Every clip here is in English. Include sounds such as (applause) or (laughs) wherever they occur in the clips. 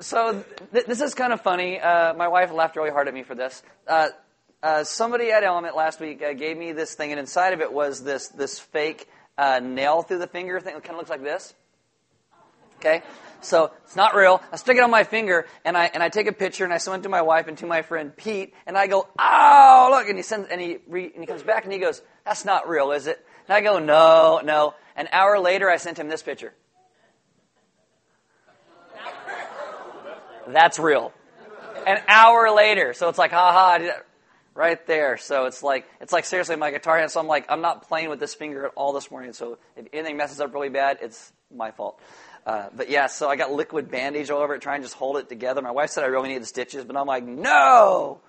So th- this is kind of funny. Uh, my wife laughed really hard at me for this. Uh, uh, somebody at Element last week uh, gave me this thing, and inside of it was this this fake uh, nail through the finger thing. It kind of looks like this. Okay, so it's not real. I stick it on my finger, and I and I take a picture, and I send it to my wife and to my friend Pete, and I go, "Oh, look!" And he sends, and he re, and he comes back, and he goes, "That's not real, is it?" And I go, "No, no." An hour later, I sent him this picture. That's real. An hour later, so it's like, haha, right there. So it's like, it's like seriously my guitar hand. So I'm like, I'm not playing with this finger at all this morning. So if anything messes up really bad, it's my fault. Uh, but yeah, so I got liquid bandage all over it, trying to just hold it together. My wife said I really need the stitches, but I'm like, no!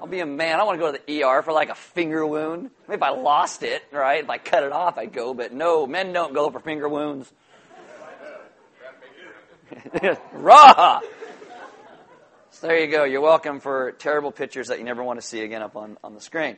I'll be a man. I want to go to the ER for like a finger wound. Maybe if I lost it, right? If I cut it off, I'd go. But no, men don't go for finger wounds. (laughs) Raw! So there you go. You're welcome for terrible pictures that you never want to see again up on, on the screen.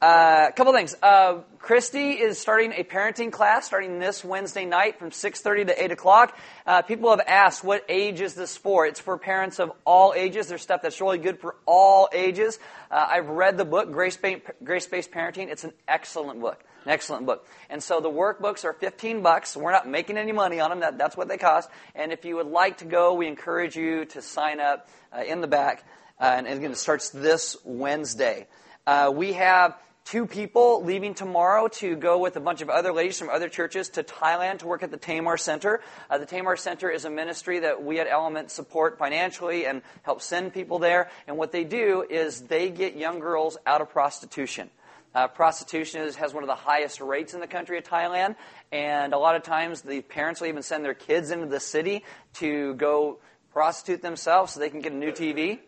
A uh, couple things. Uh, Christy is starting a parenting class starting this Wednesday night from 6.30 to 8 o'clock. Uh, people have asked, what age is this for? It's for parents of all ages. There's stuff that's really good for all ages. Uh, I've read the book, Grace-Based Parenting. It's an excellent book. An excellent book. And so the workbooks are 15 bucks. We're not making any money on them. That, that's what they cost. And if you would like to go, we encourage you to sign up uh, in the back. Uh, and again, it starts this Wednesday. Uh, we have two people leaving tomorrow to go with a bunch of other ladies from other churches to Thailand to work at the Tamar Center. Uh, the Tamar Center is a ministry that we at Element support financially and help send people there. And what they do is they get young girls out of prostitution. Uh, prostitution is, has one of the highest rates in the country of Thailand, and a lot of times the parents will even send their kids into the city to go prostitute themselves so they can get a new TV.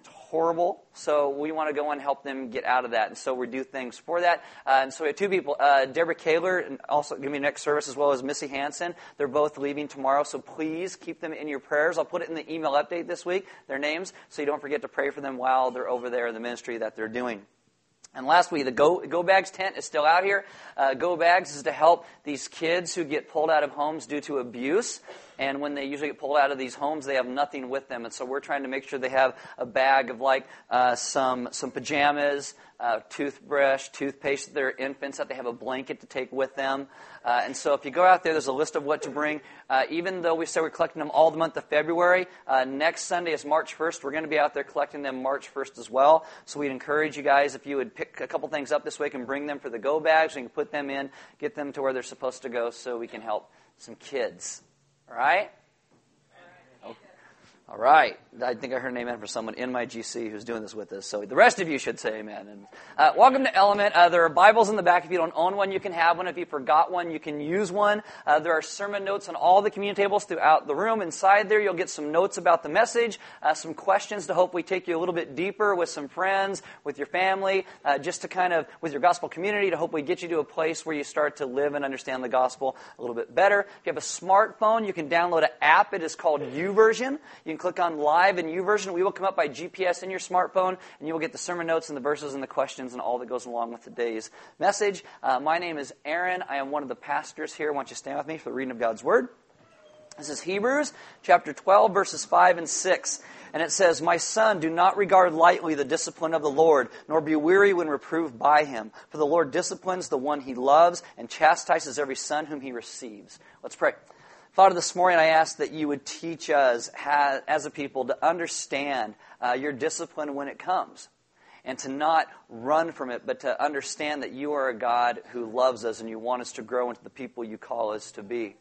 It's horrible. So we want to go and help them get out of that, and so we do things for that. Uh, and so we have two people, uh, Deborah Kaler, and also give me next service, as well as Missy Hansen. They're both leaving tomorrow, so please keep them in your prayers. I'll put it in the email update this week, their names, so you don't forget to pray for them while they're over there in the ministry that they're doing. And lastly, the Go, Go Bags tent is still out here. Uh, Go Bags is to help these kids who get pulled out of homes due to abuse. And when they usually get pulled out of these homes, they have nothing with them. And so we're trying to make sure they have a bag of like uh, some some pajamas, uh, toothbrush, toothpaste. They're infants that they have a blanket to take with them. Uh, and so if you go out there, there's a list of what to bring. Uh, even though we said we're collecting them all the month of February, uh, next Sunday is March 1st. We're going to be out there collecting them March 1st as well. So we'd encourage you guys if you would pick a couple things up this week and bring them for the go bags. We can put them in, get them to where they're supposed to go, so we can help some kids. Right? All right. I think I heard an amen for someone in my GC who's doing this with us. So the rest of you should say amen. And uh, welcome to Element. Uh, there are Bibles in the back. If you don't own one, you can have one. If you forgot one, you can use one. Uh, there are sermon notes on all the communion tables throughout the room. Inside there, you'll get some notes about the message, uh, some questions to hopefully take you a little bit deeper with some friends, with your family, uh, just to kind of, with your gospel community, to hopefully get you to a place where you start to live and understand the gospel a little bit better. If you have a smartphone, you can download an app. It is called YouVersion. You click on Live and YouVersion. We will come up by GPS in your smartphone, and you will get the sermon notes and the verses and the questions and all that goes along with today's message. Uh, my name is Aaron. I am one of the pastors here. I want you stand with me for the reading of God's Word. This is Hebrews chapter 12, verses 5 and 6. And it says, My son, do not regard lightly the discipline of the Lord, nor be weary when reproved by him. For the Lord disciplines the one he loves and chastises every son whom he receives. Let's pray. Father, this morning I ask that you would teach us as a people to understand uh, your discipline when it comes and to not run from it, but to understand that you are a God who loves us and you want us to grow into the people you call us to be.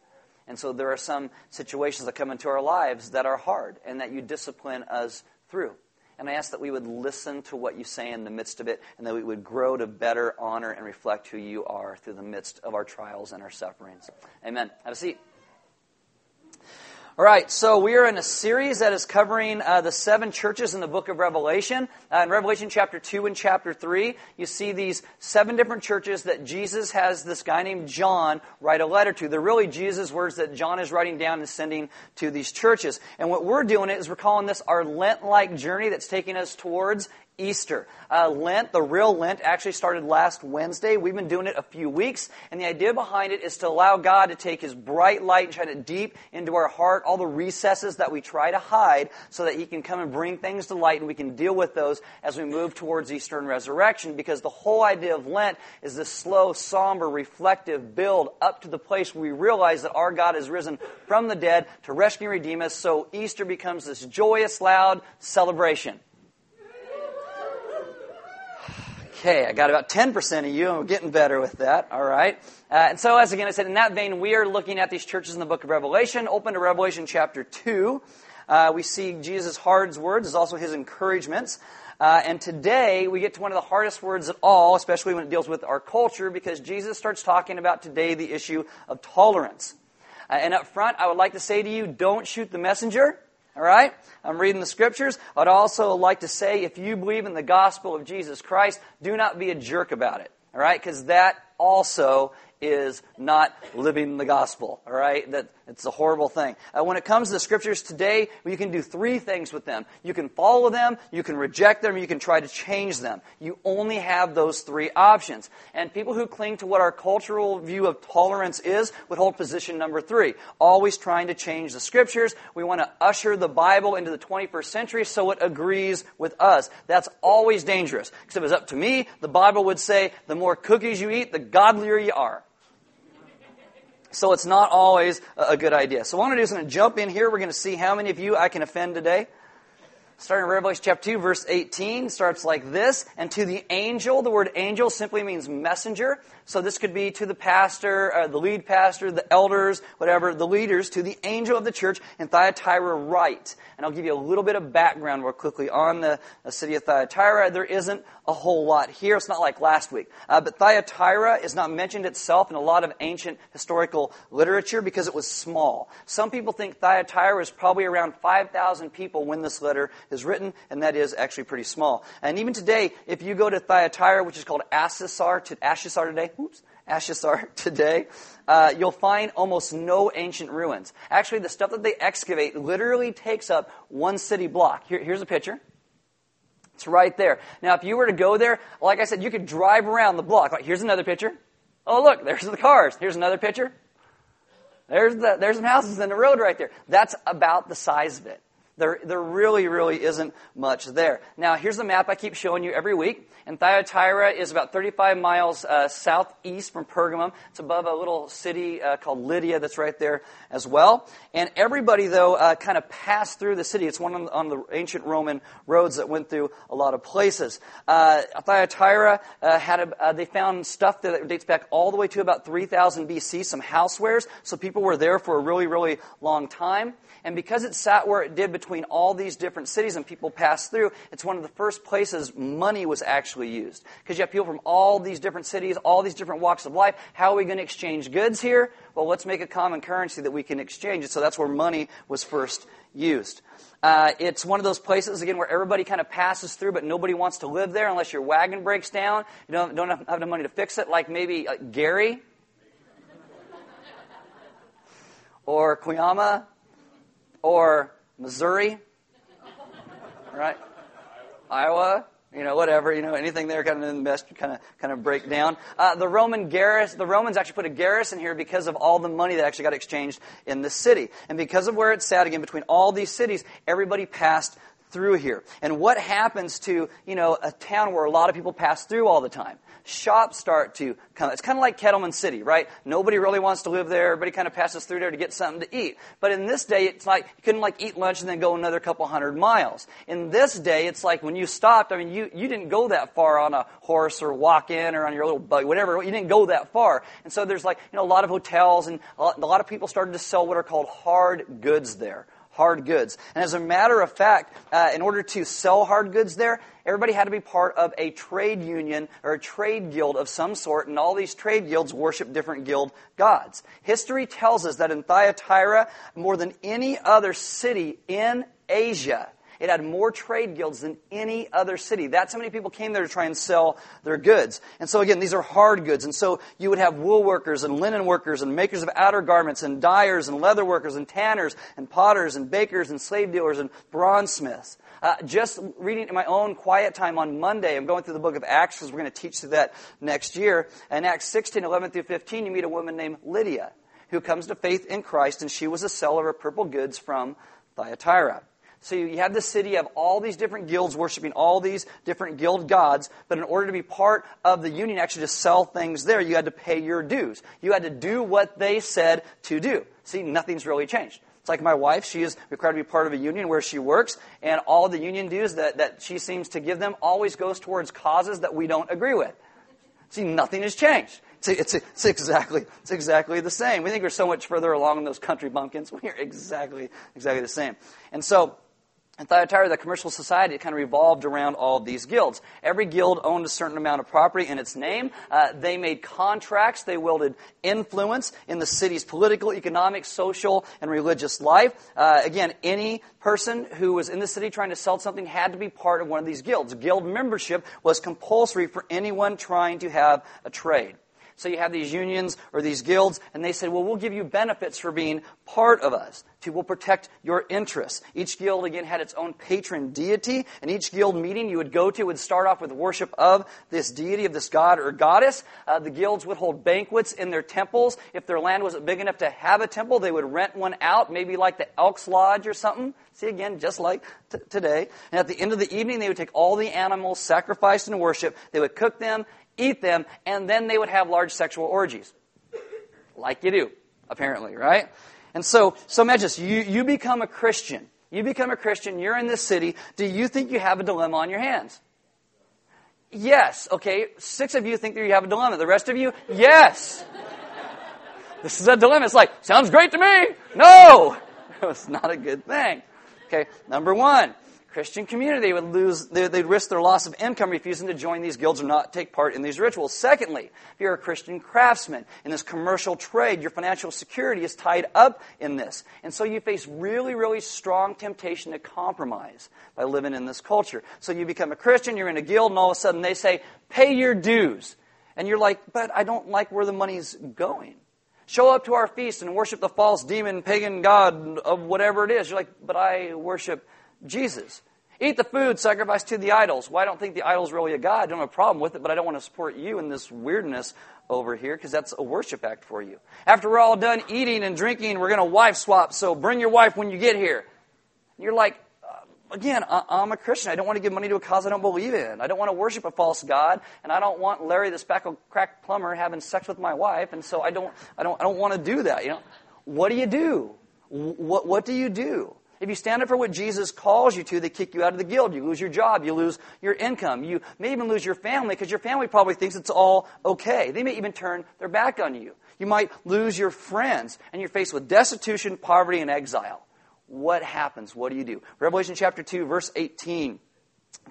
And so there are some situations that come into our lives that are hard and that you discipline us through. And I ask that we would listen to what you say in the midst of it and that we would grow to better honor and reflect who you are through the midst of our trials and our sufferings. Amen. Have a seat. All right, so we are in a series that is covering uh, the seven churches in the book of Revelation. Uh, in Revelation chapter 2 and chapter 3, you see these seven different churches that Jesus has this guy named John write a letter to. They're really Jesus' words that John is writing down and sending to these churches. And what we're doing is we're calling this our Lent like journey that's taking us towards Easter. Uh, Lent, the real Lent, actually started last Wednesday. We've been doing it a few weeks, and the idea behind it is to allow God to take His bright light and shine it deep into our heart, all the recesses that we try to hide, so that He can come and bring things to light, and we can deal with those as we move towards Easter and resurrection. Because the whole idea of Lent is this slow, somber, reflective build up to the place where we realize that our God has risen from the dead to rescue and redeem us. So Easter becomes this joyous, loud celebration. Okay, I got about 10% of you, and we're getting better with that. All right. Uh, and so, as again I said, in that vein, we are looking at these churches in the book of Revelation. Open to Revelation chapter 2. Uh, we see Jesus' hard words, as also his encouragements. Uh, and today, we get to one of the hardest words at all, especially when it deals with our culture, because Jesus starts talking about today the issue of tolerance. Uh, and up front, I would like to say to you, don't shoot the messenger. All right? I'm reading the scriptures. I'd also like to say if you believe in the gospel of Jesus Christ, do not be a jerk about it. All right? Because that also is not living the gospel. All right? That it's a horrible thing. Uh, when it comes to the scriptures today, you can do three things with them. You can follow them, you can reject them, you can try to change them. You only have those three options. And people who cling to what our cultural view of tolerance is would hold position number three. Always trying to change the scriptures. We want to usher the Bible into the 21st century so it agrees with us. That's always dangerous. Because if it was up to me, the Bible would say, the more cookies you eat, the godlier you are. So it's not always a good idea. So what I'm going to do is I'm going to jump in here. We're going to see how many of you I can offend today. Starting in Revelation chapter 2, verse 18, starts like this. And to the angel, the word angel simply means messenger. So this could be to the pastor, uh, the lead pastor, the elders, whatever, the leaders, to the angel of the church in Thyatira write. And I'll give you a little bit of background real quickly on the, the city of Thyatira. There isn't a whole lot here. It's not like last week. Uh, but Thyatira is not mentioned itself in a lot of ancient historical literature because it was small. Some people think Thyatira is probably around 5,000 people when this letter is written, and that is actually pretty small. And even today, if you go to Thyatira, which is called Ashisar, to, Ashisar today, oops, Ashisar (laughs) today, uh, you'll find almost no ancient ruins. Actually, the stuff that they excavate literally takes up one city block. Here, here's a picture. It's right there. Now, if you were to go there, like I said, you could drive around the block. Like, here's another picture. Oh, look, there's the cars. Here's another picture. There's, the, there's some houses in the road right there. That's about the size of it. There, there really, really isn't much there. Now, here's the map I keep showing you every week. And Thyatira is about 35 miles uh, southeast from Pergamum. It's above a little city uh, called Lydia that's right there as well. And everybody, though, uh, kind of passed through the city. It's one on, on, the ancient Roman roads that went through a lot of places. Uh, Thyatira uh, had a, uh, they found stuff that dates back all the way to about 3000 BC, some housewares. So people were there for a really, really long time. And because it sat where it did between all these different cities and people passed through, it's one of the first places money was actually used. Because you have people from all these different cities, all these different walks of life. How are we going to exchange goods here? Well, let's make a common currency that we can exchange it. So that's where money was first used. Uh, it's one of those places, again, where everybody kind of passes through, but nobody wants to live there unless your wagon breaks down. You don't, don't have, have enough money to fix it, like maybe uh, Gary or Cuyama or Missouri, right? Iowa, you know, whatever, you know, anything there kind of in the best kind of kind of break down. Uh, the Roman garrison, the Romans actually put a garrison here because of all the money that actually got exchanged in the city, and because of where it's sat again between all these cities, everybody passed through here. And what happens to you know a town where a lot of people pass through all the time? Shops start to come. It's kind of like Kettleman City, right? Nobody really wants to live there. Everybody kind of passes through there to get something to eat. But in this day, it's like you couldn't like eat lunch and then go another couple hundred miles. In this day, it's like when you stopped, I mean, you, you didn't go that far on a horse or walk in or on your little buggy, whatever. You didn't go that far. And so there's like, you know, a lot of hotels and a lot of people started to sell what are called hard goods there hard goods. And as a matter of fact, uh, in order to sell hard goods there, everybody had to be part of a trade union or a trade guild of some sort, and all these trade guilds worship different guild gods. History tells us that in Thyatira, more than any other city in Asia, It had more trade guilds than any other city. That's how many people came there to try and sell their goods. And so again, these are hard goods. And so you would have wool workers and linen workers and makers of outer garments and dyers and leather workers and tanners and potters and bakers and slave dealers and bronzesmiths. Uh, just reading in my own quiet time on Monday, I'm going through the book of Acts because we're going to teach through that next year. And Acts 16, 11 through 15, you meet a woman named Lydia who comes to faith in Christ, and she was a seller of purple goods from Thyatira. So you have the city, you have all these different guilds worshiping all these different guild gods, but in order to be part of the union, actually to sell things there, you had to pay your dues. You had to do what they said to do. See, nothing's really changed. It's like my wife, she is required to be part of a union where she works, and all the union dues that, that she seems to give them always goes towards causes that we don't agree with. See, nothing has changed. It's, it's, it's, exactly, it's exactly the same. We think we're so much further along in those country bumpkins. (laughs) We're exactly, exactly the same. And so, in Thyatira, the commercial society, kind of revolved around all these guilds. Every guild owned a certain amount of property in its name. Uh, they made contracts. They wielded influence in the city's political, economic, social, and religious life. Uh, again, any person who was in the city trying to sell something had to be part of one of these guilds. Guild membership was compulsory for anyone trying to have a trade. So you have these unions or these guilds, and they said, well, we'll give you benefits for being part of us. We'll protect your interests. Each guild, again, had its own patron deity, and each guild meeting you would go to would start off with worship of this deity, of this god or goddess. Uh, the guilds would hold banquets in their temples. If their land wasn't big enough to have a temple, they would rent one out, maybe like the Elks Lodge or something. See, again, just like t- today. And at the end of the evening, they would take all the animals sacrificed in worship, they would cook them, eat them, and then they would have large sexual orgies. Like you do, apparently, right? And so, so imagine this. You, you become a Christian. You become a Christian. You're in this city. Do you think you have a dilemma on your hands? Yes. Okay. Six of you think that you have a dilemma. The rest of you, yes. this is a dilemma. It's like, sounds great to me. No. (laughs) It's not a good thing. Okay. Number one. Christian community would lose, they'd risk their loss of income refusing to join these guilds or not take part in these rituals. Secondly, if you're a Christian craftsman in this commercial trade, your financial security is tied up in this. And so you face really, really strong temptation to compromise by living in this culture. So you become a Christian, you're in a guild, and all of a sudden they say, pay your dues. And you're like, but I don't like where the money's going. Show up to our feast and worship the false demon, pagan god of whatever it is. You're like, but I worship Jesus. Eat the food sacrificed to the idols. Well, I don't think the idol's really a god. I don't have a problem with it, but I don't want to support you in this weirdness over here because that's a worship act for you. After we're all done eating and drinking, we're going to wife swap, so bring your wife when you get here. You're like, uh, again, I'm a Christian. I don't want to give money to a cause I don't believe in. I don't want to worship a false god, and I don't want Larry the speckled crack plumber having sex with my wife, and so I don't, I don't, I don't want to do that. You know, what do you do? What, what do you do? If you stand up for what Jesus calls you to, they kick you out of the guild. You lose your job. You lose your income. You may even lose your family because your family probably thinks it's all okay. They may even turn their back on you. You might lose your friends and you're faced with destitution, poverty, and exile. What happens? What do you do? Revelation chapter 2, verse 18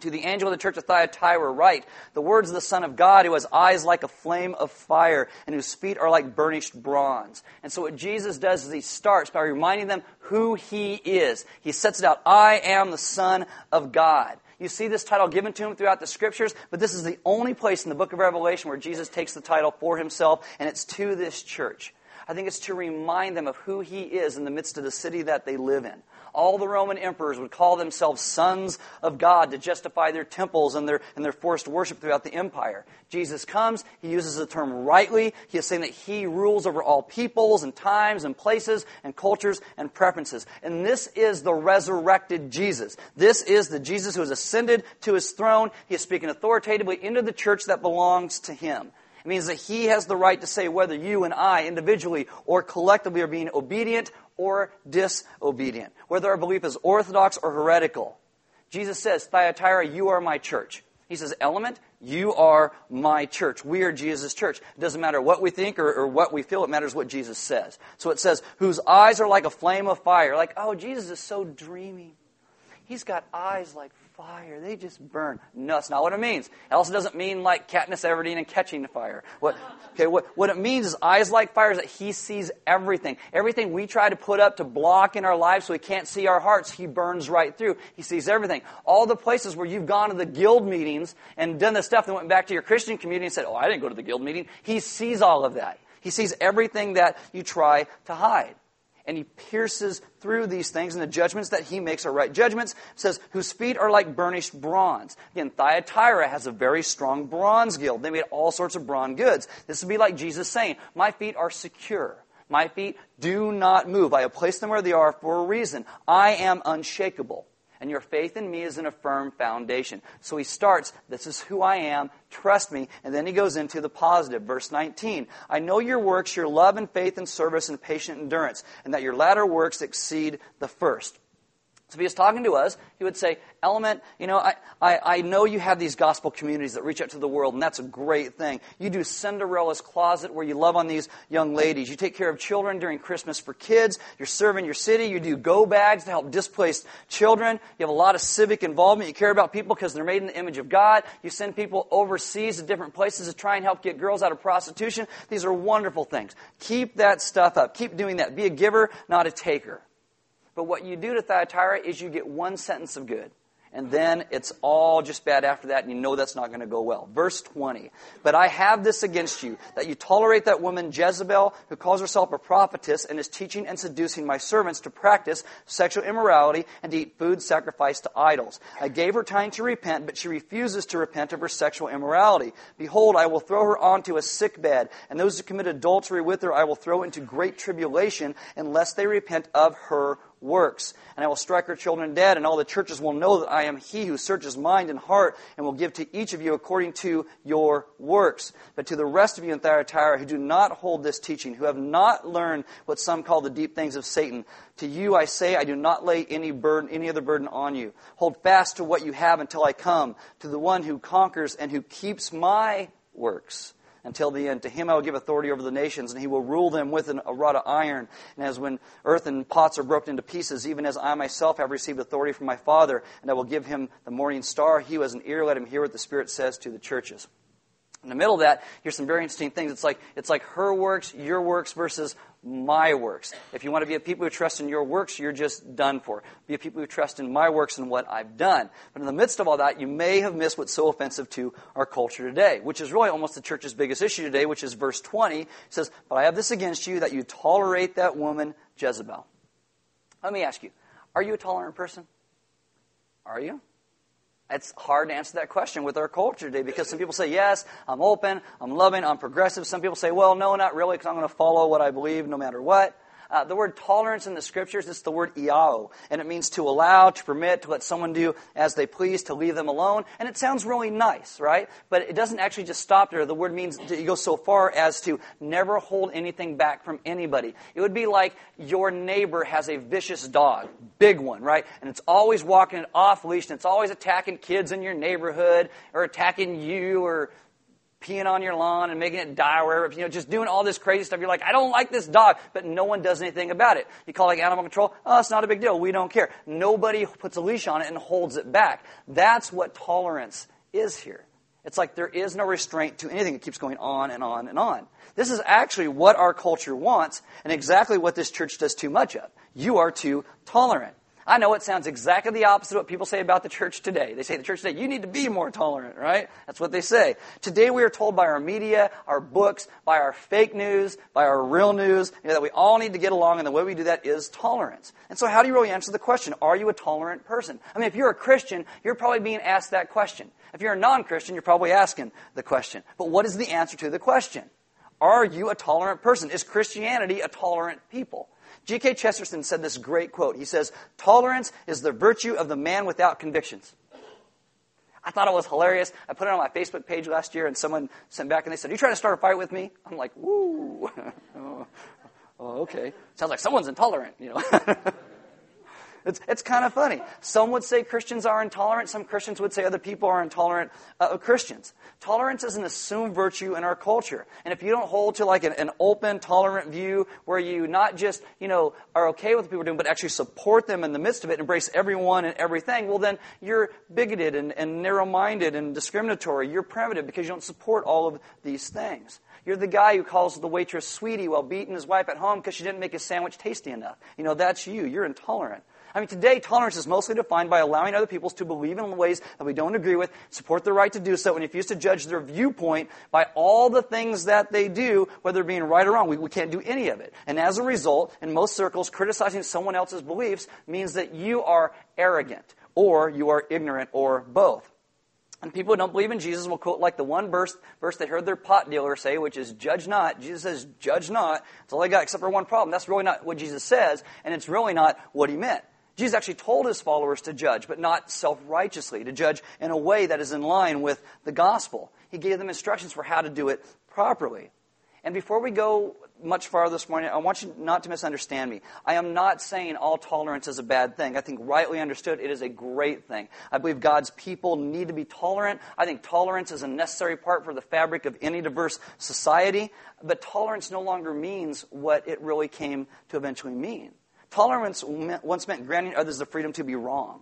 to the angel of the church of Thyatira write, the words of the Son of God, who has eyes like a flame of fire, and whose feet are like burnished bronze. And so what Jesus does is he starts by reminding them who he is. He sets it out, I am the Son of God. You see this title given to him throughout the scriptures, but this is the only place in the book of Revelation where Jesus takes the title for himself, and it's to this church. I think it's to remind them of who he is in the midst of the city that they live in all the Roman emperors would call themselves sons of God to justify their temples and their, and their forced worship throughout the empire. Jesus comes, he uses the term rightly. He is saying that he rules over all peoples and times and places and cultures and preferences. And this is the resurrected Jesus. This is the Jesus who has ascended to his throne. He is speaking authoritatively into the church that belongs to him. It means that he has the right to say whether you and I, individually or collectively, are being obedient or disobedient, whether our belief is orthodox or heretical. Jesus says, Thyatira, you are my church. He says, Element, you are my church. We are Jesus' church. It doesn't matter what we think or, or, what we feel, it matters what Jesus says. So it says, whose eyes are like a flame of fire. Like, oh, Jesus is so dreamy. He's got eyes like fire. They just burn. No, that's not what it means. It also doesn't mean like Katniss Everdeen and catching the fire. What, okay, what, what it means is eyes like fire is that he sees everything. Everything we try to put up to block in our lives so we can't see our hearts, he burns right through. He sees everything. All the places where you've gone to the guild meetings and done the stuff and went back to your Christian community and said, oh, I didn't go to the guild meeting. He sees all of that. He sees everything that you try to hide and he pierces through these things, and the judgments that he makes are right judgments. It says, whose feet are like burnished bronze. Again, Thyatira has a very strong bronze guild. They made all sorts of bronze goods. This would be like Jesus saying, My feet are secure. My feet do not move. I have placed them where they are for a reason. I am unshakable and your faith in me is in a firm foundation. So he starts, This is who I am, trust me, and then he goes into the positive. Verse 19 I know your works, your love and faith and service and patient endurance, and that your latter works exceed the first. So if he was talking to us, he would say, Element, you know, I, I, I, know you have these gospel communities that reach out to the world, and that's a great thing. You do Cinderella's Closet where you love on these young ladies. You take care of children during Christmas for kids. You're serving your city. You do go bags to help displaced children. You have a lot of civic involvement. You care about people because they're made in the image of God. You send people overseas to different places to try and help get girls out of prostitution. These are wonderful things. Keep that stuff up. Keep doing that. Be a giver, not a taker. But what you do to Thyatira is you get one sentence of good and then it's all just bad after that, and you know that's not going to go well. Verse 20. But I have this against you, that you tolerate that woman Jezebel, who calls herself a prophetess and is teaching and seducing my servants to practice sexual immorality and to eat food sacrificed to idols. I gave her time to repent, but she refuses to repent of her sexual immorality. Behold, I will throw her onto a sick bed, and those who commit adultery with her I will throw into great tribulation, unless they repent of her works. And I will strike her children dead, and all the churches will know that I am he who searches mind and heart, and will give to each of you according to your works. But to the rest of you in Thyatira who do not hold this teaching, who have not learned what some call the deep things of Satan, to you I say, I do not lay any burden, any other burden on you. Hold fast to what you have until I come, to the one who conquers and who keeps my works until the end. To him I will give authority over the nations, and he will rule them with a rod of iron. And as when earthen pots are broken into pieces, even as I myself have received authority from my Father, and I will give him the morning star. He who has an ear, let him hear what the Spirit says to the churches. In the middle of that, here's some very interesting things. It's like, it's like her works, your works versus my works. If you want to be a people who trust in your works, you're just done for. Be a people who trust in my works and what I've done. But in the midst of all that, you may have missed what's so offensive to our culture today, which is really almost the church's biggest issue today, which is verse 20. It says, But I have this against you, that you tolerate that woman, Jezebel. Let me ask you, are you a tolerant person? Are you? It's hard to answer that question with our culture today because some people say, yes, I'm open, I'm loving, I'm progressive. Some people say, well, no, not really, because I'm going to follow what I believe no matter what. Uh, the word tolerance in the scriptures is the word iao, and it means to allow, to permit, to let someone do as they please, to leave them alone. And it sounds really nice, right? But it doesn't actually just stop there. The word means to go so far as to never hold anything back from anybody. It would be like your neighbor has a vicious dog, big one, right? And it's always walking it off leash, and it's always attacking kids in your neighborhood, or attacking you, or peeing on your lawn and making it die or wherever, you know, just doing all this crazy stuff. You're like, I don't like this dog, but no one does anything about it. You call like animal control, oh, it's not a big deal. We don't care. Nobody puts a leash on it and holds it back. That's what tolerance is here. It's like there is no restraint to anything. It keeps going on and on and on. This is actually what our culture wants and exactly what this church does too much of. You are too tolerant. I know it sounds exactly the opposite of what people say about the church today. They say the church today, you need to be more tolerant, right? That's what they say. Today we are told by our media, our books, by our fake news, by our real news, you know, that we all need to get along, and the way we do that is tolerance. And so how do you really answer the question, are you a tolerant person? I mean, if you're a Christian, you're probably being asked that question. If you're a non-Christian, you're probably asking the question. But what is the answer to the question? Are you a tolerant person? Is Christianity a tolerant people? G.K. Chesterton said this great quote. He says, Tolerance is the virtue of the man without convictions. I thought it was hilarious. I put it on my Facebook page last year, and someone sent back and they said, Are you trying to start a fight with me? I'm like, Woo. (laughs) oh, okay. Sounds like someone's intolerant, you know. (laughs) It's, it's kind of funny. Some would say Christians are intolerant. Some Christians would say other people are intolerant uh, of Christians. Tolerance is an assumed virtue in our culture. And if you don't hold to like an, an, open, tolerant view where you not just, you know, are okay with what people are doing, but actually support them in the midst of it, embrace everyone and everything, well then you're bigoted and, and narrow-minded and discriminatory. You're primitive because you don't support all of these things. You're the guy who calls the waitress sweetie while beating his wife at home because she didn't make his sandwich tasty enough. You know, that's you. You're intolerant. I mean, today, tolerance is mostly defined by allowing other people to believe in ways that we don't agree with, support their right to do so, and refuse to judge their viewpoint by all the things that they do, whether being right or wrong. We, we can't do any of it. And as a result, in most circles, criticizing someone else's beliefs means that you are arrogant, or you are ignorant, or both. And people who don't believe in Jesus will quote like the one verse, verse they heard their pot dealer say, which is, judge not. Jesus says, judge not. That's all they got except for one problem. That's really not what Jesus says, and it's really not what he meant. Jesus actually told his followers to judge, but not self righteously, to judge in a way that is in line with the gospel. He gave them instructions for how to do it properly. And before we go much farther this morning, I want you not to misunderstand me. I am not saying all tolerance is a bad thing. I think rightly understood, it is a great thing. I believe God's people need to be tolerant. I think tolerance is a necessary part for the fabric of any diverse society. But tolerance no longer means what it really came to eventually mean. Tolerance once meant granting others the freedom to be wrong.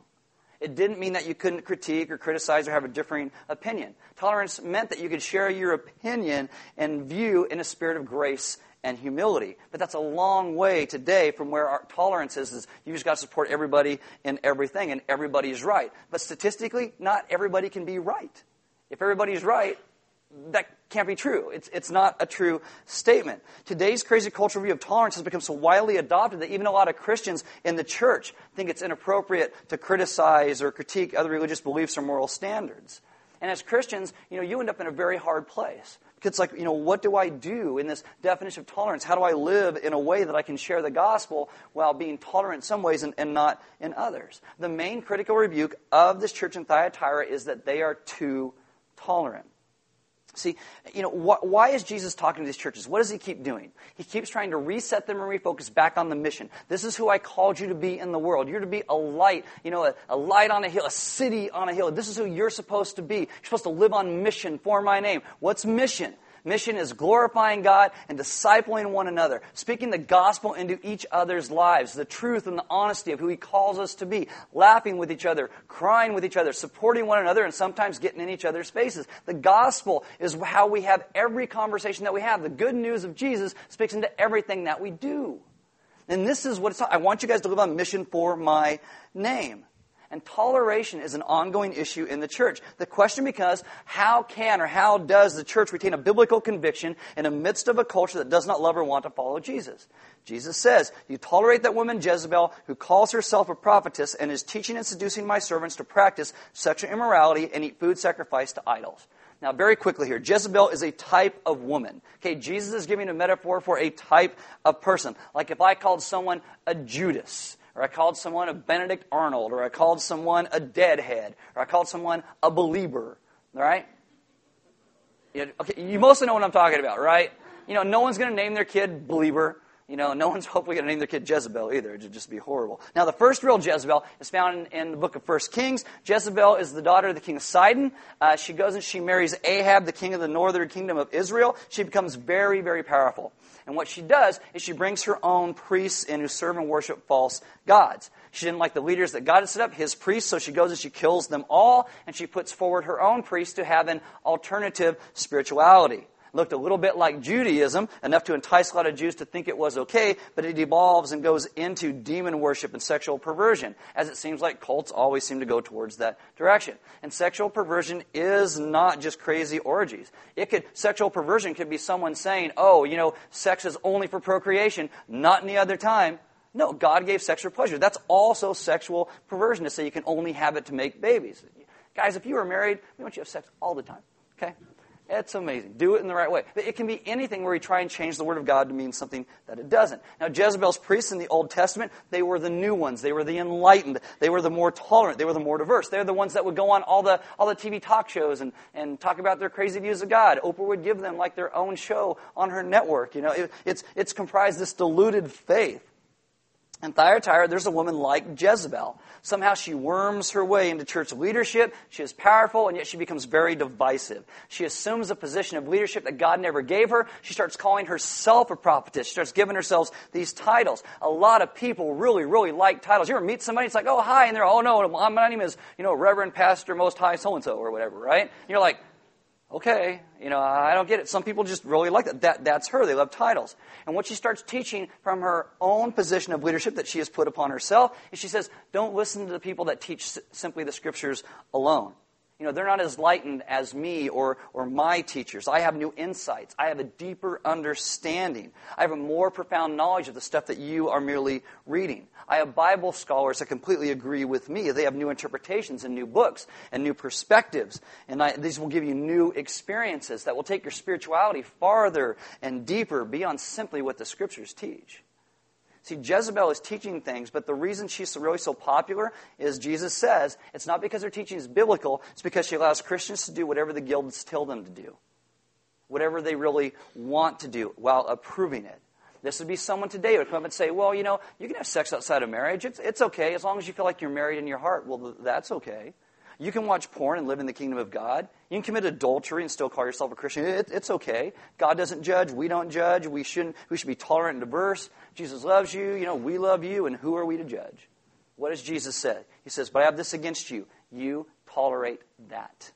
It didn't mean that you couldn't critique or criticize or have a differing opinion. Tolerance meant that you could share your opinion and view in a spirit of grace and humility. But that's a long way today from where our tolerance is, is you just got to support everybody in everything and everybody is right. But statistically, not everybody can be right. If everybody's right, that can't be true. It's, it's not a true statement. Today's crazy cultural view of tolerance has become so widely adopted that even a lot of Christians in the church think it's inappropriate to criticize or critique other religious beliefs or moral standards. And as Christians, you know, you end up in a very hard place. It's like, you know, what do I do in this definition of tolerance? How do I live in a way that I can share the gospel while being tolerant in some ways and, and not in others? The main critical rebuke of this church in Thyatira is that they are too tolerant. See, you know, wh- why is Jesus talking to these churches? What does he keep doing? He keeps trying to reset them and refocus back on the mission. This is who I called you to be in the world. You're to be a light, you know, a, a light on a hill, a city on a hill. This is who you're supposed to be. You're supposed to live on mission for my name. What's mission? Mission is glorifying God and discipling one another, speaking the gospel into each other's lives, the truth and the honesty of who He calls us to be, laughing with each other, crying with each other, supporting one another, and sometimes getting in each other's faces. The gospel is how we have every conversation that we have. The good news of Jesus speaks into everything that we do. And this is what it's, I want you guys to live on mission for my name. And toleration is an ongoing issue in the church. The question becomes, how can or how does the church retain a biblical conviction in the midst of a culture that does not love or want to follow Jesus? Jesus says, You tolerate that woman Jezebel who calls herself a prophetess and is teaching and seducing my servants to practice sexual immorality and eat food sacrificed to idols. Now, very quickly here, Jezebel is a type of woman. Okay, Jesus is giving a metaphor for a type of person. Like if I called someone a Judas, or I called someone a Benedict Arnold, or I called someone a deadhead, or I called someone a believer, right? okay, you mostly know what I'm talking about, right? You know, no one's going to name their kid believer. You know, no one's (laughs) hopefully going to name their kid Jezebel either. It'd just be horrible. Now, the first real Jezebel is found in, in the book of First Kings. Jezebel is the daughter of the king of Sidon. Uh, she goes and she marries Ahab, the king of the northern kingdom of Israel. She becomes very, very powerful. And what she does is she brings her own priests in who serve and worship false gods. She didn't like the leaders that God had set up, his priests, so she goes and she kills them all, and she puts forward her own priests to have an alternative spirituality looked a little bit like Judaism, enough to entice a lot of Jews to think it was okay, but it evolves and goes into demon worship and sexual perversion, as it seems like cults always seem to go towards that direction. And sexual perversion is not just crazy orgies. It could, sexual perversion could be someone saying, oh, you know, sex is only for procreation, not any other time. No, God gave sex for pleasure. That's also sexual perversion to say you can only have it to make babies. Guys, if you are married, we want you to have sex all the time. Okay? It's amazing. Do it in the right way. But it can be anything where we try and change the Word of God to mean something that it doesn't. Now, Jezebel's priests in the Old Testament, they were the new ones. They were the enlightened. They were the more tolerant. They were the more diverse. They're the ones that would go on all the, all the TV talk shows and, and talk about their crazy views of God. Oprah would give them like their own show on her network. You know, it, it's, it's comprised this diluted faith. And Thyatira, there's a woman like Jezebel. Somehow she worms her way into church leadership. She is powerful, and yet she becomes very divisive. She assumes a position of leadership that God never gave her. She starts calling herself a prophetess. She starts giving herself these titles. A lot of people really, really like titles. You ever meet somebody, it's like, oh, hi, and they're, oh, no, my name is, you know, Reverend Pastor Most High so-and-so, or whatever, right? And you're like, okay, you know, I don't get it. Some people just really like that. that. That's her. They love titles. And what she starts teaching from her own position of leadership that she has put upon herself is she says, don't listen to the people that teach simply the scriptures alone. You know, they're not as lightened as me or, or my teachers. I have new insights. I have a deeper understanding. I have a more profound knowledge of the stuff that you are merely reading. I have Bible scholars that completely agree with me. They have new interpretations and new books and new perspectives. And I, these will give you new experiences that will take your spirituality farther and deeper beyond simply what the scriptures teach. See, Jezebel is teaching things, but the reason she's really so popular is Jesus says it's not because her teaching is biblical, it's because she allows Christians to do whatever the guilds tell them to do, whatever they really want to do while approving it. This would be someone today who would come up and say, well, you know, you can have sex outside of marriage. It's, it's okay as long as you feel like you're married in your heart. Well, that's okay. You can watch porn and live in the kingdom of God. You can commit adultery and still call yourself a Christian. It, it's okay. God doesn't judge. We don't judge. We shouldn't. We should be tolerant and diverse. Jesus loves you. You know, we love you. And who are we to judge? What does Jesus say? He says, "But I have this against you. You tolerate that."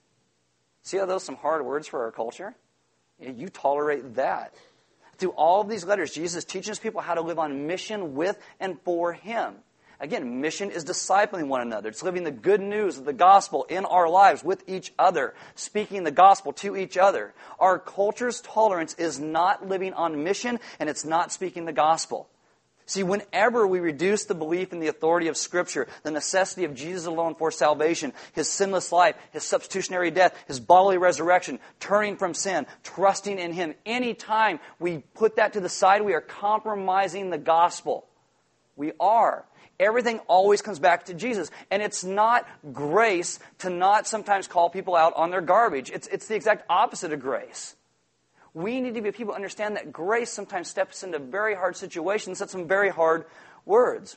See how those are some hard words for our culture? You tolerate that. Through all of these letters, Jesus teaches people how to live on mission with and for Him. Again, mission is discipling one another. It's living the good news of the gospel in our lives with each other, speaking the gospel to each other. Our culture's tolerance is not living on mission and it's not speaking the gospel. See, whenever we reduce the belief in the authority of Scripture, the necessity of Jesus alone for salvation, His sinless life, His substitutionary death, His bodily resurrection, turning from sin, trusting in Him, anytime we put that to the side, we are compromising the gospel. We are. Everything always comes back to Jesus. And it's not grace to not sometimes call people out on their garbage. It's, it's the exact opposite of grace. We need to be people who understand that grace sometimes steps into very hard situations, says some very hard words.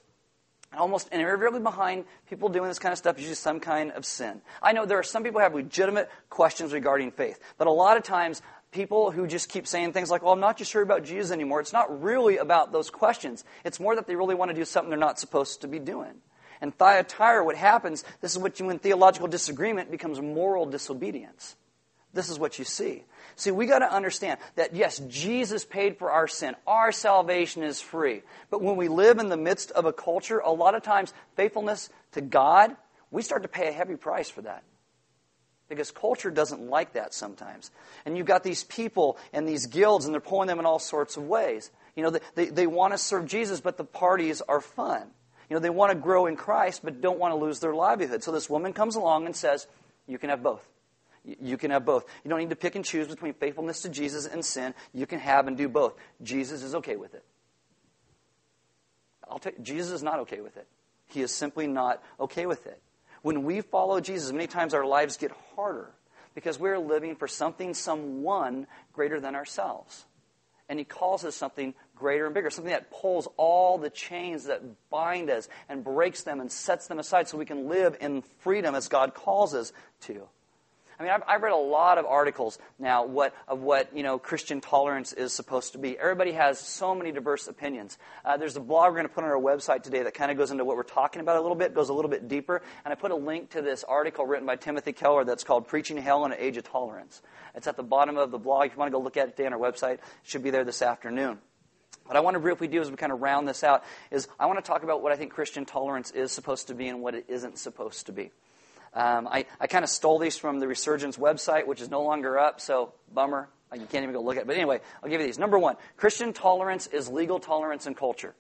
Almost invariably behind people doing this kind of stuff is just some kind of sin. I know there are some people who have legitimate questions regarding faith, but a lot of times people who just keep saying things like, well, I'm not just sure about Jesus anymore. It's not really about those questions. It's more that they really want to do something they're not supposed to be doing. And Thyatira, what happens, this is what you, when theological disagreement becomes moral disobedience. This is what you see. See, we got to understand that yes, Jesus paid for our sin. Our salvation is free. But when we live in the midst of a culture, a lot of times faithfulness to God, we start to pay a heavy price for that because culture doesn't like that sometimes. And you've got these people and these guilds, and they're pulling them in all sorts of ways. You know, they, they, want to serve Jesus, but the parties are fun. You know, they want to grow in Christ, but don't want to lose their livelihood. So this woman comes along and says, You can have both. You can have both. You don't need to pick and choose between faithfulness to Jesus and sin. You can have and do both. Jesus is okay with it. I'll tell you, Jesus is not okay with it. He is simply not okay with it. When we follow Jesus, many times our lives get harder because we're living for something, someone greater than ourselves. And He calls us something greater and bigger, something that pulls all the chains that bind us and breaks them and sets them aside so we can live in freedom as God calls us to. I mean, I've, I've, read a lot of articles now what, of what you know Christian tolerance is supposed to be. Everybody has so many diverse opinions. Uh, there's a blog we're going to put on our website today that kind of goes into what we're talking about a little bit, goes a little bit deeper. And I put a link to this article written by Timothy Keller that's called "Preaching Hell in an Age of Tolerance." It's at the bottom of the blog. If you want to go look at it today on our website, it should be there this afternoon. What I want to briefly do as we kind of round this out is I want to talk about what I think Christian tolerance is supposed to be and what it isn't supposed to be. Um, I, I kind of stole these from the Resurgence website, which is no longer up, so bummer. You can't even go look at it. But anyway, I'll give you these. Number one, Christian tolerance is legal tolerance in culture.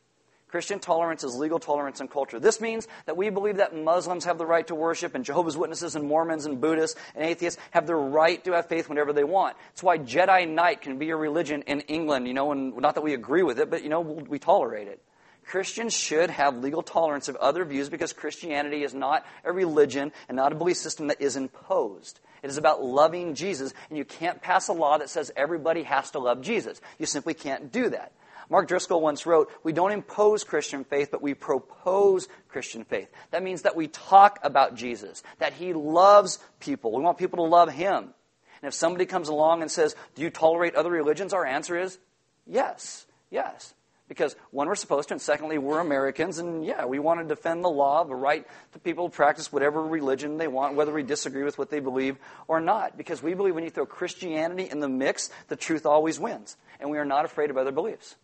Christian tolerance is legal tolerance in culture. This means that we believe that Muslims have the right to worship, and Jehovah's Witnesses, and Mormons, and Buddhists, and atheists have the right to have faith whenever they want. It's why Jedi Knight can be a religion in England, you know, and not that we agree with it, but, you know, we tolerate it. Christians should have legal tolerance of other views because Christianity is not a religion and not a belief system that is imposed. It is about loving Jesus, and you can't pass a law that says everybody has to love Jesus. You simply can't do that. Mark Driscoll once wrote, We don't impose Christian faith, but we propose Christian faith. That means that we talk about Jesus, that he loves people. We want people to love him. And if somebody comes along and says, Do you tolerate other religions? Our answer is yes, yes. Because one, we're supposed to, and secondly, we're Americans, and yeah, we want to defend the law, the right to people to practice whatever religion they want, whether we disagree with what they believe or not. Because we believe when you throw Christianity in the mix, the truth always wins, and we are not afraid of other beliefs.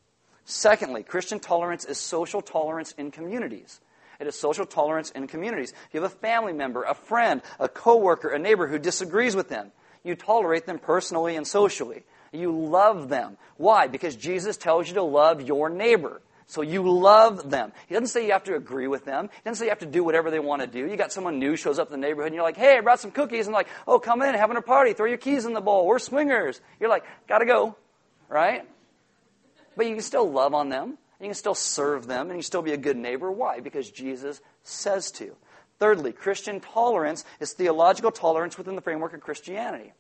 Secondly, Christian tolerance is social tolerance in communities. It is social tolerance in communities. If you have a family member, a friend, a coworker, a neighbor who disagrees with them, you tolerate them personally and socially. You love them. Why? Because Jesus tells you to love your neighbor. So you love them. He doesn't say you have to agree with them. He doesn't say you have to do whatever they want to do. You got someone new shows up in the neighborhood and you're like, hey, I brought some cookies. And like, oh, come in, having a party. Throw your keys in the bowl. We're swingers. You're like, gotta go. Right? But you can still love on them. You can still serve them. And you can still be a good neighbor. Why? Because Jesus says to. Thirdly, Christian tolerance is theological tolerance within the framework of Christianity.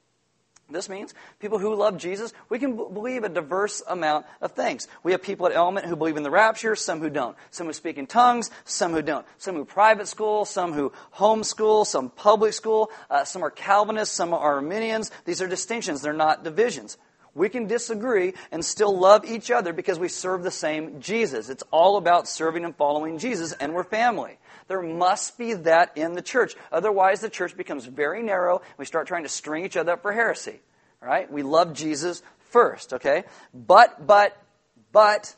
This means people who love Jesus, we can b- believe a diverse amount of things. We have people at Element who believe in the rapture, some who don't. Some who speak in tongues, some who don't. Some who private school, some who homeschool, some public school. Uh, some are Calvinists, some are Arminians. These are distinctions, they're not divisions. We can disagree and still love each other because we serve the same Jesus. It's all about serving and following Jesus, and we're family. There must be that in the church. Otherwise, the church becomes very narrow. We start trying to string each other up for heresy. Right? We love Jesus first, okay? But, but, but,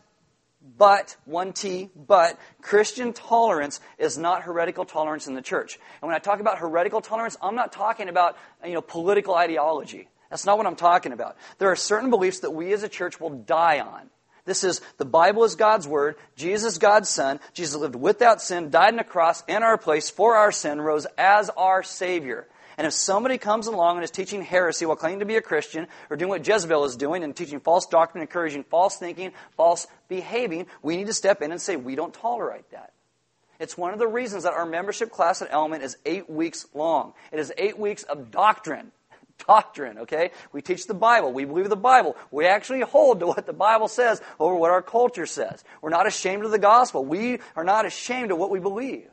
but, one T, but, Christian tolerance is not heretical tolerance in the church. And when I talk about heretical tolerance, I'm not talking about, you know, political ideology. That's not what I'm talking about. There are certain beliefs that we as a church will die on. This is the Bible is God's Word. Jesus, God's Son. Jesus lived without sin, died on a cross in our place for our sin, rose as our Savior. And if somebody comes along and is teaching heresy while claiming to be a Christian, or doing what Jezebel is doing and teaching false doctrine, encouraging false thinking, false behaving, we need to step in and say, we don't tolerate that. It's one of the reasons that our membership class at Element is eight weeks long. It is eight weeks of doctrine doctrine, okay? We teach the Bible. We believe the Bible. We actually hold to what the Bible says over what our culture says. We're not ashamed of the gospel. We are not ashamed of what we believe.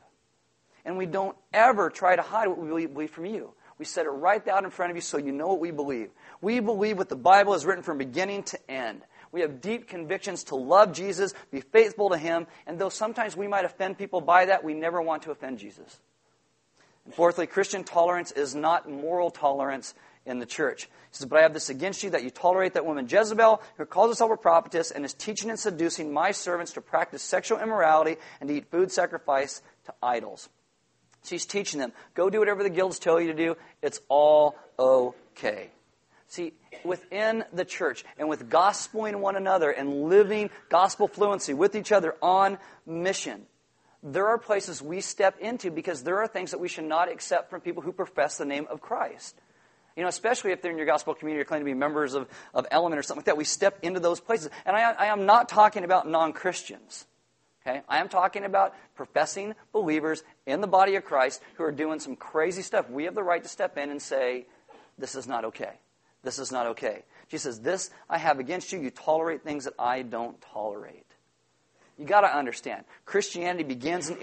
And we don't ever try to hide what we believe from you. We set it right out in front of you so you know what we believe. We believe what the Bible has written from beginning to end. We have deep convictions to love Jesus, be faithful to Him, and though sometimes we might offend people by that, we never want to offend Jesus. And fourthly, Christian tolerance is not moral tolerance, in the church. He says, But I have this against you that you tolerate that woman Jezebel, who calls herself a prophetess and is teaching and seducing my servants to practice sexual immorality and to eat food sacrificed to idols. She's teaching them, go do whatever the guilds tell you to do. It's all okay. See, within the church and with gospeling one another and living gospel fluency with each other on mission, there are places we step into because there are things that we should not accept from people who profess the name of Christ. You know, especially if they're in your gospel community or claim to be members of, of Element or something like that, we step into those places. And I, I am not talking about non Christians. Okay? I am talking about professing believers in the body of Christ who are doing some crazy stuff. We have the right to step in and say, This is not okay. This is not okay. Jesus says, This I have against you. You tolerate things that I don't tolerate. You got to understand, Christianity begins and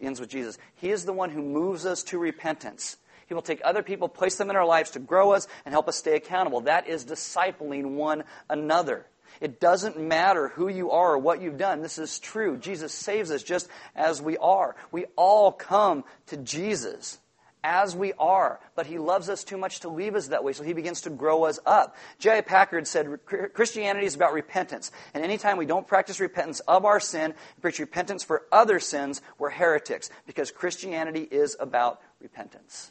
ends with Jesus. He is the one who moves us to repentance. He will take other people, place them in our lives to grow us and help us stay accountable. That is discipling one another. It doesn't matter who you are or what you've done. This is true. Jesus saves us just as we are. We all come to Jesus as we are, but he loves us too much to leave us that way, so he begins to grow us up. J.I. Packer said Christianity is about repentance, and anytime we don't practice repentance of our sin preach repentance for other sins, we're heretics, because Christianity is about repentance.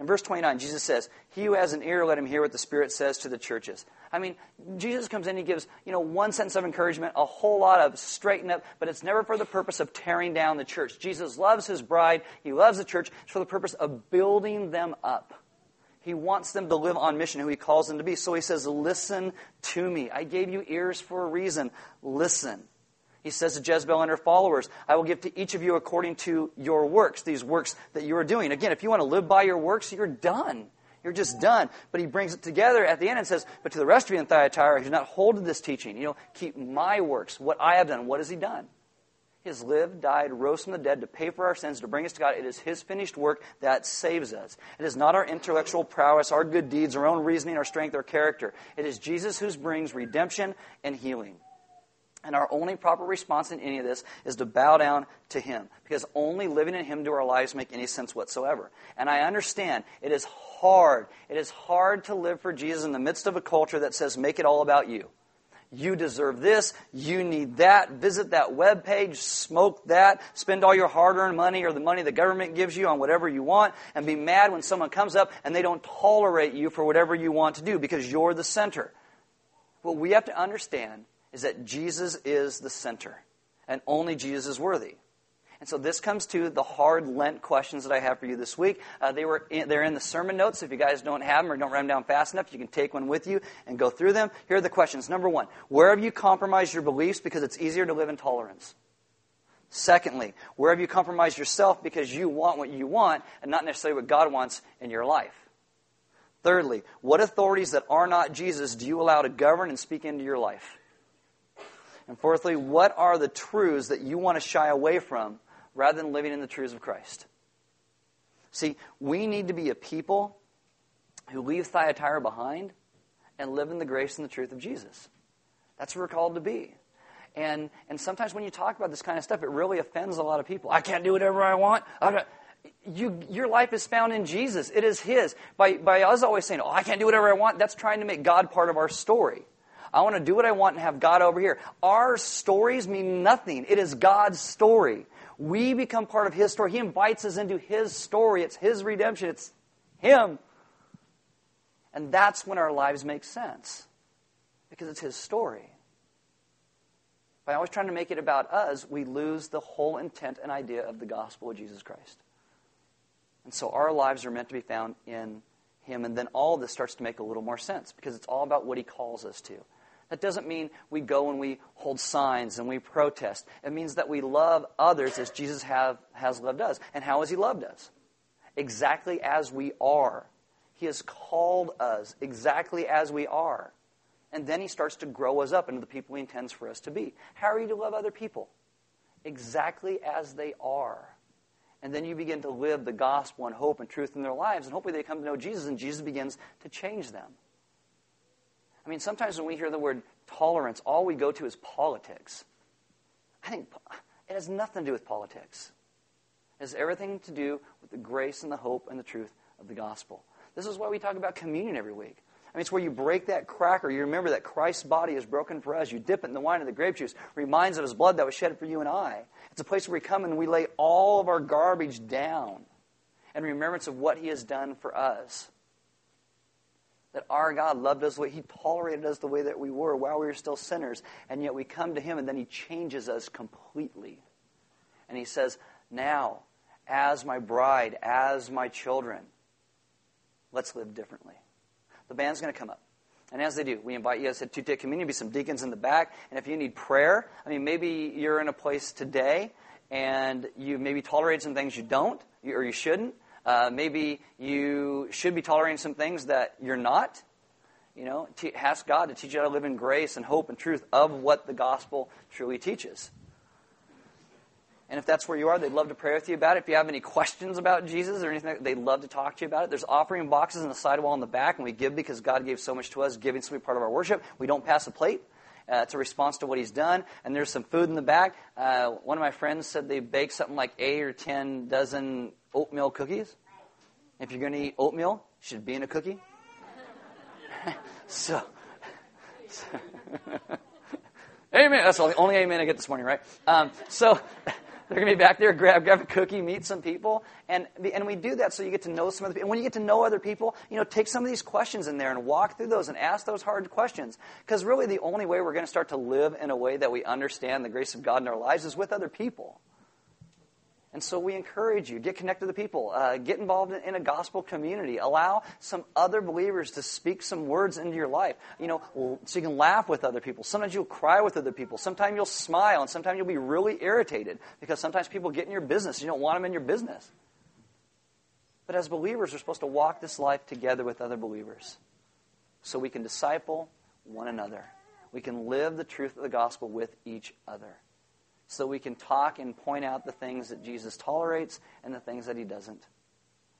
In verse 29, Jesus says, He who has an ear, let him hear what the Spirit says to the churches. I mean, Jesus comes in, he gives, you know, one sentence of encouragement, a whole lot of straighten up, but it's never for the purpose of tearing down the church. Jesus loves his bride, he loves the church, it's for the purpose of building them up. He wants them to live on mission, who he calls them to be. So he says, Listen to me. I gave you ears for a reason. Listen. He says to Jezebel and her followers, I will give to each of you according to your works, these works that you are doing. Again, if you want to live by your works, you're done. You're just done. But he brings it together at the end and says, But to the rest of you in Thyatira who do not hold to this teaching, you know, keep my works, what I have done. What has he done? He has lived, died, rose from the dead to pay for our sins, to bring us to God. It is His finished work that saves us. It is not our intellectual prowess, our good deeds, our own reasoning, our strength, our character. It is Jesus who brings redemption and healing. And our only proper response in any of this is to bow down to Him. Because only living in Him do our lives make any sense whatsoever. And I understand it is hard. It is hard to live for Jesus in the midst of a culture that says, make it all about you. You deserve this. You need that. Visit that web page. Smoke that. Spend all your hard earned money or the money the government gives you on whatever you want. And be mad when someone comes up and they don't tolerate you for whatever you want to do because you're the center. What we have to understand is that Jesus is the center. And only Jesus is worthy. And so this comes to the hard Lent questions that I have for you this week. Uh, they were in, they're in the sermon notes. If you guys don't have them or don't write them down fast enough, you can take one with you and go through them. Here are the questions. Number one, where have you compromised your beliefs because it's easier to live in tolerance? Secondly, where have you compromised yourself because you want what you want and not necessarily what God wants in your life? Thirdly, what authorities that are not Jesus do you allow to govern and speak into your life? And fourthly, what are the truths that you want to shy away from rather than living in the truths of Christ. See, we need to be a people who leave Thyatira behind and live in the grace and the truth of Jesus. That's what we're called to be. And, and sometimes when you talk about this kind of stuff, it really offends a lot of people. I can't do whatever I want. you, your life is found in Jesus. It is His. By, by us always saying, oh, I can't do whatever I want, that's trying to make God part of our story. I want to do what I want and have God over here. Our stories mean nothing. It is God's story. We become part of His story. He invites us into His story. It's His redemption. It's Him. And that's when our lives make sense because it's His story. By always trying to make it about us, we lose the whole intent and idea of the gospel of Jesus Christ. And so our lives are meant to be found in Him, and then all this starts to make a little more sense because it's all about what He calls us to. That doesn't mean we go and we hold signs and we protest. It means that we love others as Jesus have, has loved us. And how has He loved us? Exactly as we are. He has called us exactly as we are. And then He starts to grow us up into the people He intends for us to be. How are you to love other people? Exactly as they are. And then you begin to live the gospel and hope and truth in their lives, and hopefully they come to know Jesus, and Jesus begins to change them. I mean, sometimes when we hear the word tolerance, all we go to is politics. I think it has nothing to do with politics. It has everything to do with the grace and the hope and the truth of the gospel. This is why we talk about communion every week. I mean, it's where you break that cracker. You remember that Christ's body is broken for us. You dip it in the wine of the grape juice. Reminds of his blood that was shed for you and I. It's a place where we come and we lay all of our garbage down in remembrance of what he has done for us that our God loved us He tolerated us the way that we were while we were still sinners. And yet we come to Him and then He changes us completely. And He says, Now, as my bride, as my children, let's live differently. The band's going to come up. And as they do, we invite you, said, to take communion, be some deacons in the back. And if you need prayer, I mean, maybe you're in a place today and you maybe tolerate some things you don't, or you shouldn't. Uh, maybe you should be tolerating some things that you're not. You know, ask God to teach you how to live in grace and hope and truth of what the gospel truly teaches. And if that's where you are, they'd love to pray with you about it. If you have any questions about Jesus or anything, they'd love to talk to you about it. There's offering boxes in the sidewall in the back, and we give because God gave so much to us. Giving to be part of our worship. We don't pass a plate. Uh, it's a response to what he's done. And there's some food in the back. Uh, one of my friends said they baked something like eight or ten dozen oatmeal cookies. If you're going to eat oatmeal, should be in a cookie. (laughs) so, so (laughs) amen. That's the only amen I get this morning, right? Um, so (laughs) they're going to be back there, grab, grab a cookie, meet some people, and and we do that so you get to know some other people. And when you get to know other people, you know, take some of these questions in there and walk through those and ask those hard questions. Because really, the only way we're going to start to live in a way that we understand the grace of God in our lives is with other people. And so we encourage you, get connected to people, uh, get involved in, in, a gospel community, allow some other believers to speak some words into your life. You know, so you can laugh with other people. Sometimes you'll cry with other people. Sometimes you'll smile, and sometimes you'll be really irritated because sometimes people get in your business. You don't want them in your business. But as believers, we're supposed to walk this life together with other believers so we can disciple one another. We can live the truth of the gospel with each other. So we can talk and point out the things that Jesus tolerates and the things that he doesn't.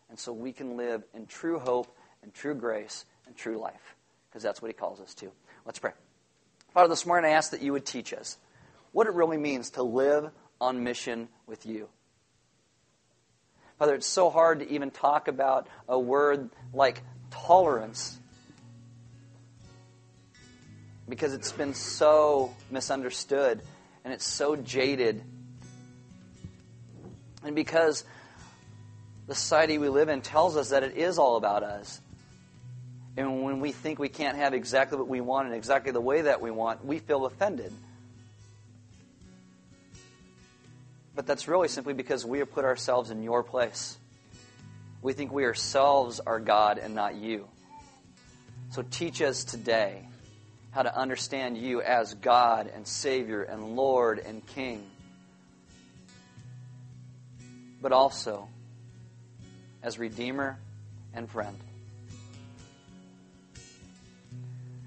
And so we can live in true hope and true grace and true life. Because that's what he calls us to. Let's pray. Father, this morning I ask that you would teach us what it really means to live on mission with you. Father, it's so hard to even talk about a word like tolerance because it's been so misunderstood and it's so jaded. And because the society we live in tells us that it is all about us. And when we think we can't have exactly what we want and exactly the way that we want, we feel offended. But that's really simply because we have put ourselves in your place. We think we ourselves are God and not you. So teach us today how to understand you as God and Savior and Lord and King. But also as Redeemer and friend.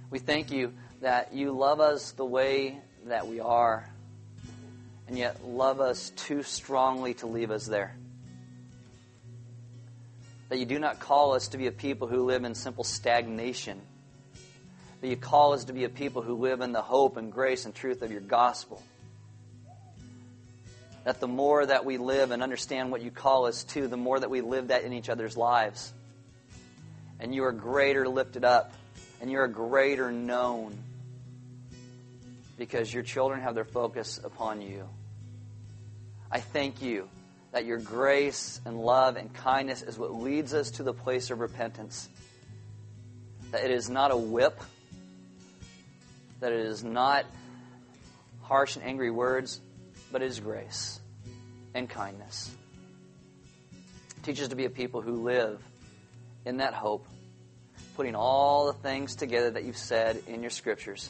We thank you that you love us the way that we are, and yet love us too strongly to leave us there. That you do not call us to be a people who live in simple stagnation, but you call us to be a people who live in the hope and grace and truth of your gospel. That the more that we live and understand what you call us to, the more that we live that in each other's lives. And you are greater lifted up, and you are greater known because your children have their focus upon you. I thank you that your grace and love and kindness is what leads us to the place of repentance. That it is not a whip, that it is not harsh and angry words, but it is grace and kindness. Teach us to be a people who live in that hope, putting all the things together that you've said in your scriptures,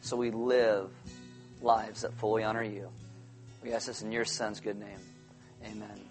so we live lives that fully honor you. We ask this in your Son's good name. Amen.